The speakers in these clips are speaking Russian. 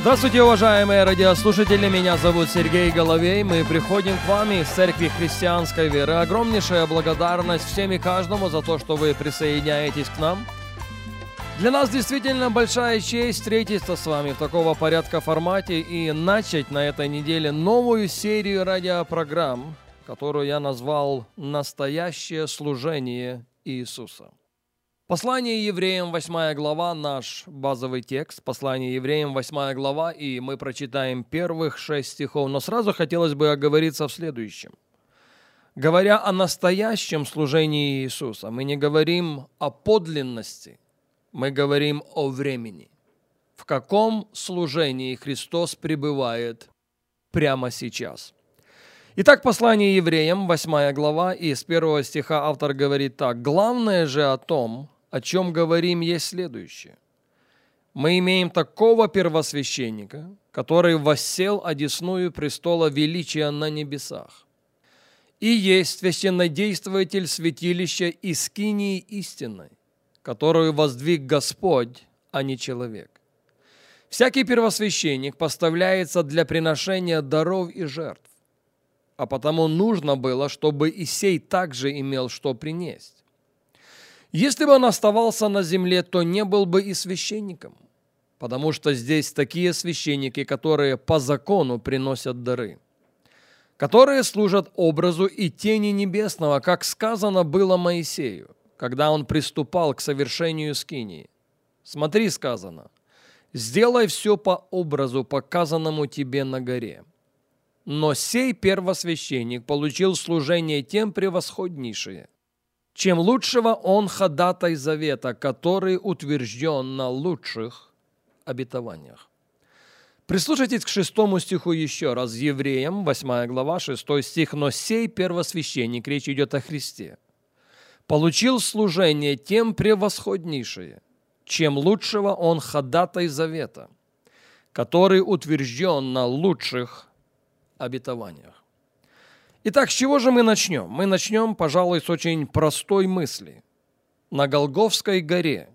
Здравствуйте, уважаемые радиослушатели, меня зовут Сергей Головей. Мы приходим к вам из Церкви Христианской Веры. Огромнейшая благодарность всем и каждому за то, что вы присоединяетесь к нам. Для нас действительно большая честь встретиться с вами в такого порядка формате и начать на этой неделе новую серию радиопрограмм, которую я назвал «Настоящее служение Иисуса». Послание евреям, 8 глава, наш базовый текст. Послание евреям, 8 глава, и мы прочитаем первых шесть стихов. Но сразу хотелось бы оговориться в следующем. Говоря о настоящем служении Иисуса, мы не говорим о подлинности, мы говорим о времени. В каком служении Христос пребывает прямо сейчас – Итак, послание евреям, 8 глава, и с первого стиха автор говорит так. «Главное же о том, о чем говорим, есть следующее. Мы имеем такого первосвященника, который воссел одесную престола величия на небесах, и есть священнодействователь святилища Искинии истинной, которую воздвиг Господь, а не человек. Всякий первосвященник поставляется для приношения даров и жертв, а потому нужно было, чтобы и сей также имел что принести. Если бы он оставался на земле, то не был бы и священником, потому что здесь такие священники, которые по закону приносят дары, которые служат образу и тени небесного, как сказано было Моисею, когда он приступал к совершению скинии. Смотри, сказано, сделай все по образу, показанному тебе на горе. Но сей первосвященник получил служение тем превосходнейшее – чем лучшего он ходатай завета, который утвержден на лучших обетованиях. Прислушайтесь к шестому стиху еще раз. Евреям, 8 глава, 6 стих. «Но сей первосвященник, речь идет о Христе, получил служение тем превосходнейшее, чем лучшего он ходатай завета, который утвержден на лучших обетованиях. Итак, с чего же мы начнем? Мы начнем, пожалуй, с очень простой мысли. На Голговской горе,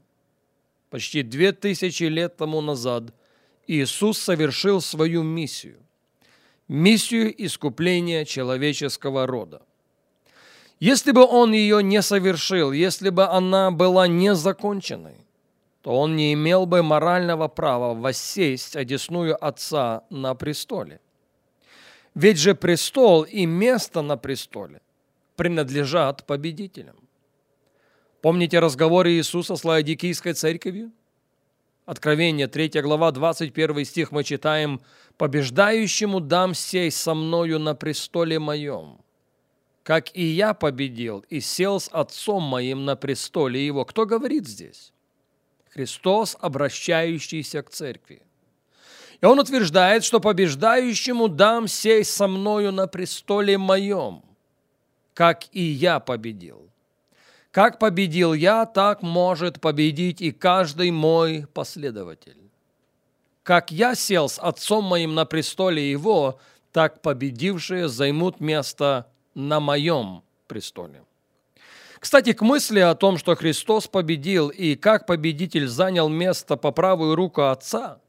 почти две тысячи лет тому назад, Иисус совершил свою миссию. Миссию искупления человеческого рода. Если бы он ее не совершил, если бы она была незаконченной, то он не имел бы морального права воссесть одесную Отца на престоле. Ведь же престол и место на престоле принадлежат победителям. Помните разговоры Иисуса с Лаодикийской церковью? Откровение, 3 глава, 21 стих мы читаем «Побеждающему дам сей со мною на престоле моем, как и я победил и сел с отцом моим на престоле его». Кто говорит здесь? Христос, обращающийся к церкви. И он утверждает, что побеждающему дам сесть со мною на престоле моем, как и я победил. Как победил я, так может победить и каждый мой последователь. Как я сел с отцом моим на престоле его, так победившие займут место на моем престоле. Кстати, к мысли о том, что Христос победил и как победитель занял место по правую руку Отца,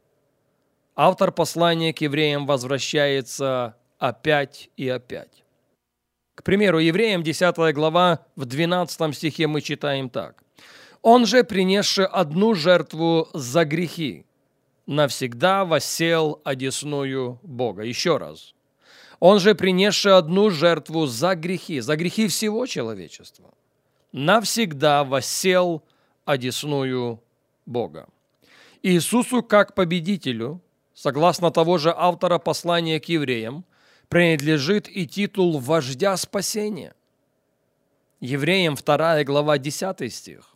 автор послания к евреям возвращается опять и опять. К примеру, евреям 10 глава в 12 стихе мы читаем так. «Он же, принесший одну жертву за грехи, навсегда восел одесную Бога». Еще раз. «Он же, принесший одну жертву за грехи, за грехи всего человечества, навсегда восел одесную Бога». Иисусу как победителю согласно того же автора послания к евреям, принадлежит и титул вождя спасения. Евреям 2 глава 10 стих.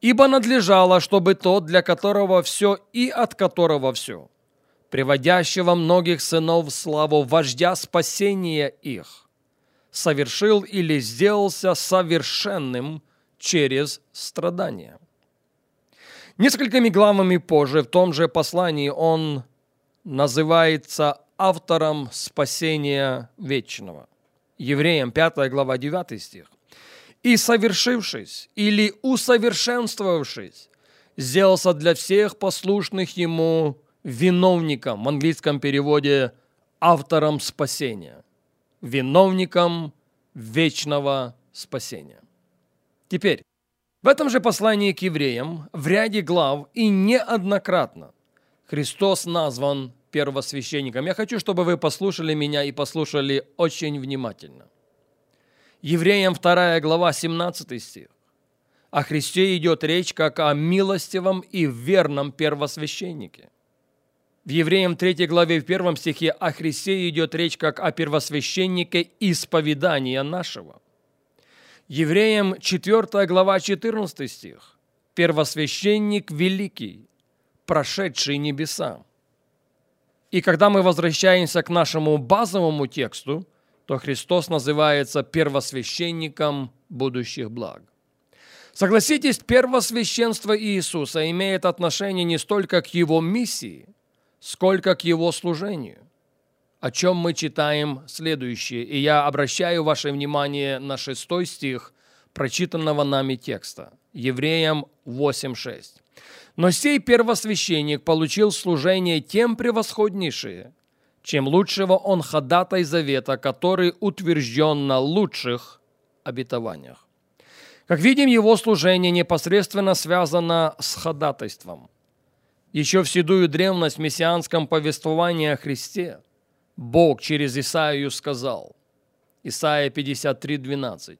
«Ибо надлежало, чтобы тот, для которого все и от которого все, приводящего многих сынов в славу вождя спасения их, совершил или сделался совершенным через страдания. Несколькими главами позже в том же послании он называется автором спасения вечного. Евреям 5 глава 9 стих. «И совершившись или усовершенствовавшись, сделался для всех послушных ему виновником, в английском переводе автором спасения, виновником вечного спасения. Теперь, в этом же послании к евреям, в ряде глав и неоднократно Христос назван первосвященником. Я хочу, чтобы вы послушали меня и послушали очень внимательно. Евреям 2 глава 17 стих. О Христе идет речь как о милостивом и верном первосвященнике. В Евреям 3 главе в 1 стихе о Христе идет речь как о первосвященнике исповедания нашего. Евреям 4 глава 14 стих. Первосвященник великий, прошедший небеса. И когда мы возвращаемся к нашему базовому тексту, то Христос называется первосвященником будущих благ. Согласитесь, первосвященство Иисуса имеет отношение не столько к Его миссии, сколько к Его служению, о чем мы читаем следующее. И я обращаю ваше внимание на шестой стих прочитанного нами текста, Евреям 8.6. «Но сей первосвященник получил служение тем превосходнейшее, чем лучшего он ходатай завета, который утвержден на лучших обетованиях. Как видим, его служение непосредственно связано с ходатайством. Еще в седую древность в мессианском повествовании о Христе Бог через Исаию сказал, Исаия 53, 12,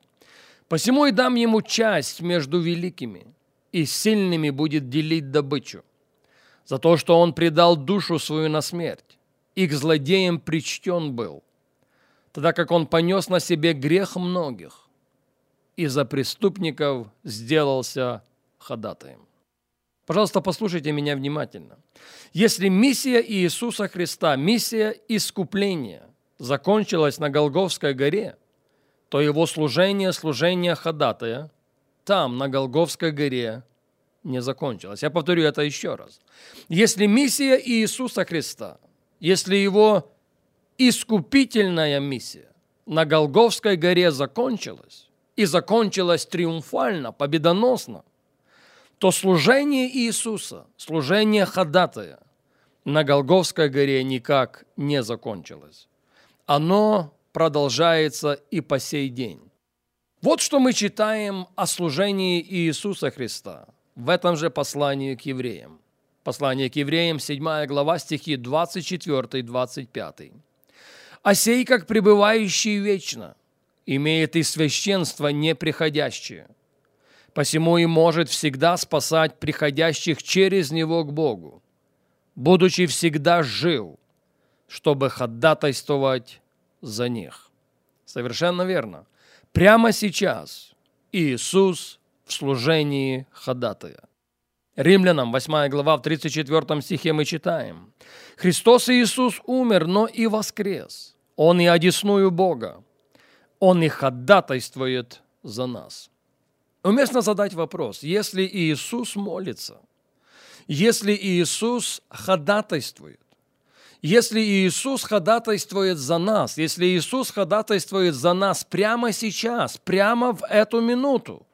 «Посему и дам ему часть между великими, и сильными будет делить добычу, за то, что он предал душу свою на смерть, и к злодеям причтен был, тогда как он понес на себе грех многих, и за преступников сделался ходатаем. Пожалуйста, послушайте меня внимательно. Если миссия Иисуса Христа, миссия искупления закончилась на Голговской горе, то его служение, служение ходатая, там, на Голговской горе, не закончилось. Я повторю это еще раз. Если миссия Иисуса Христа, если его искупительная миссия на Голговской горе закончилась, и закончилось триумфально, победоносно, то служение Иисуса, служение ходатая на Голговской горе никак не закончилось. Оно продолжается и по сей день. Вот что мы читаем о служении Иисуса Христа в этом же послании к евреям. Послание к евреям, 7 глава, стихи 24-25. «А сей, как пребывающий вечно, имеет и священство неприходящее, посему и может всегда спасать приходящих через него к Богу, будучи всегда жив, чтобы ходатайствовать за них. Совершенно верно. Прямо сейчас Иисус в служении ходатая. Римлянам 8 глава в 34 стихе мы читаем. «Христос Иисус умер, но и воскрес. Он и одесную Бога. Он и ходатайствует за нас. Уместно задать вопрос, если Иисус молится, если Иисус ходатайствует, если Иисус ходатайствует за нас, если Иисус ходатайствует за нас прямо сейчас, прямо в эту минуту,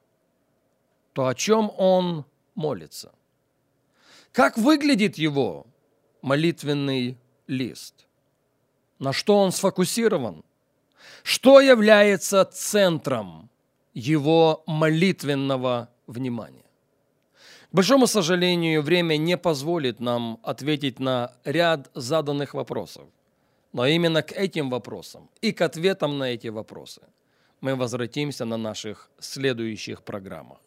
то о чем Он молится? Как выглядит Его молитвенный лист? На что он сфокусирован? Что является центром его молитвенного внимания? К большому сожалению, время не позволит нам ответить на ряд заданных вопросов. Но именно к этим вопросам и к ответам на эти вопросы мы возвратимся на наших следующих программах.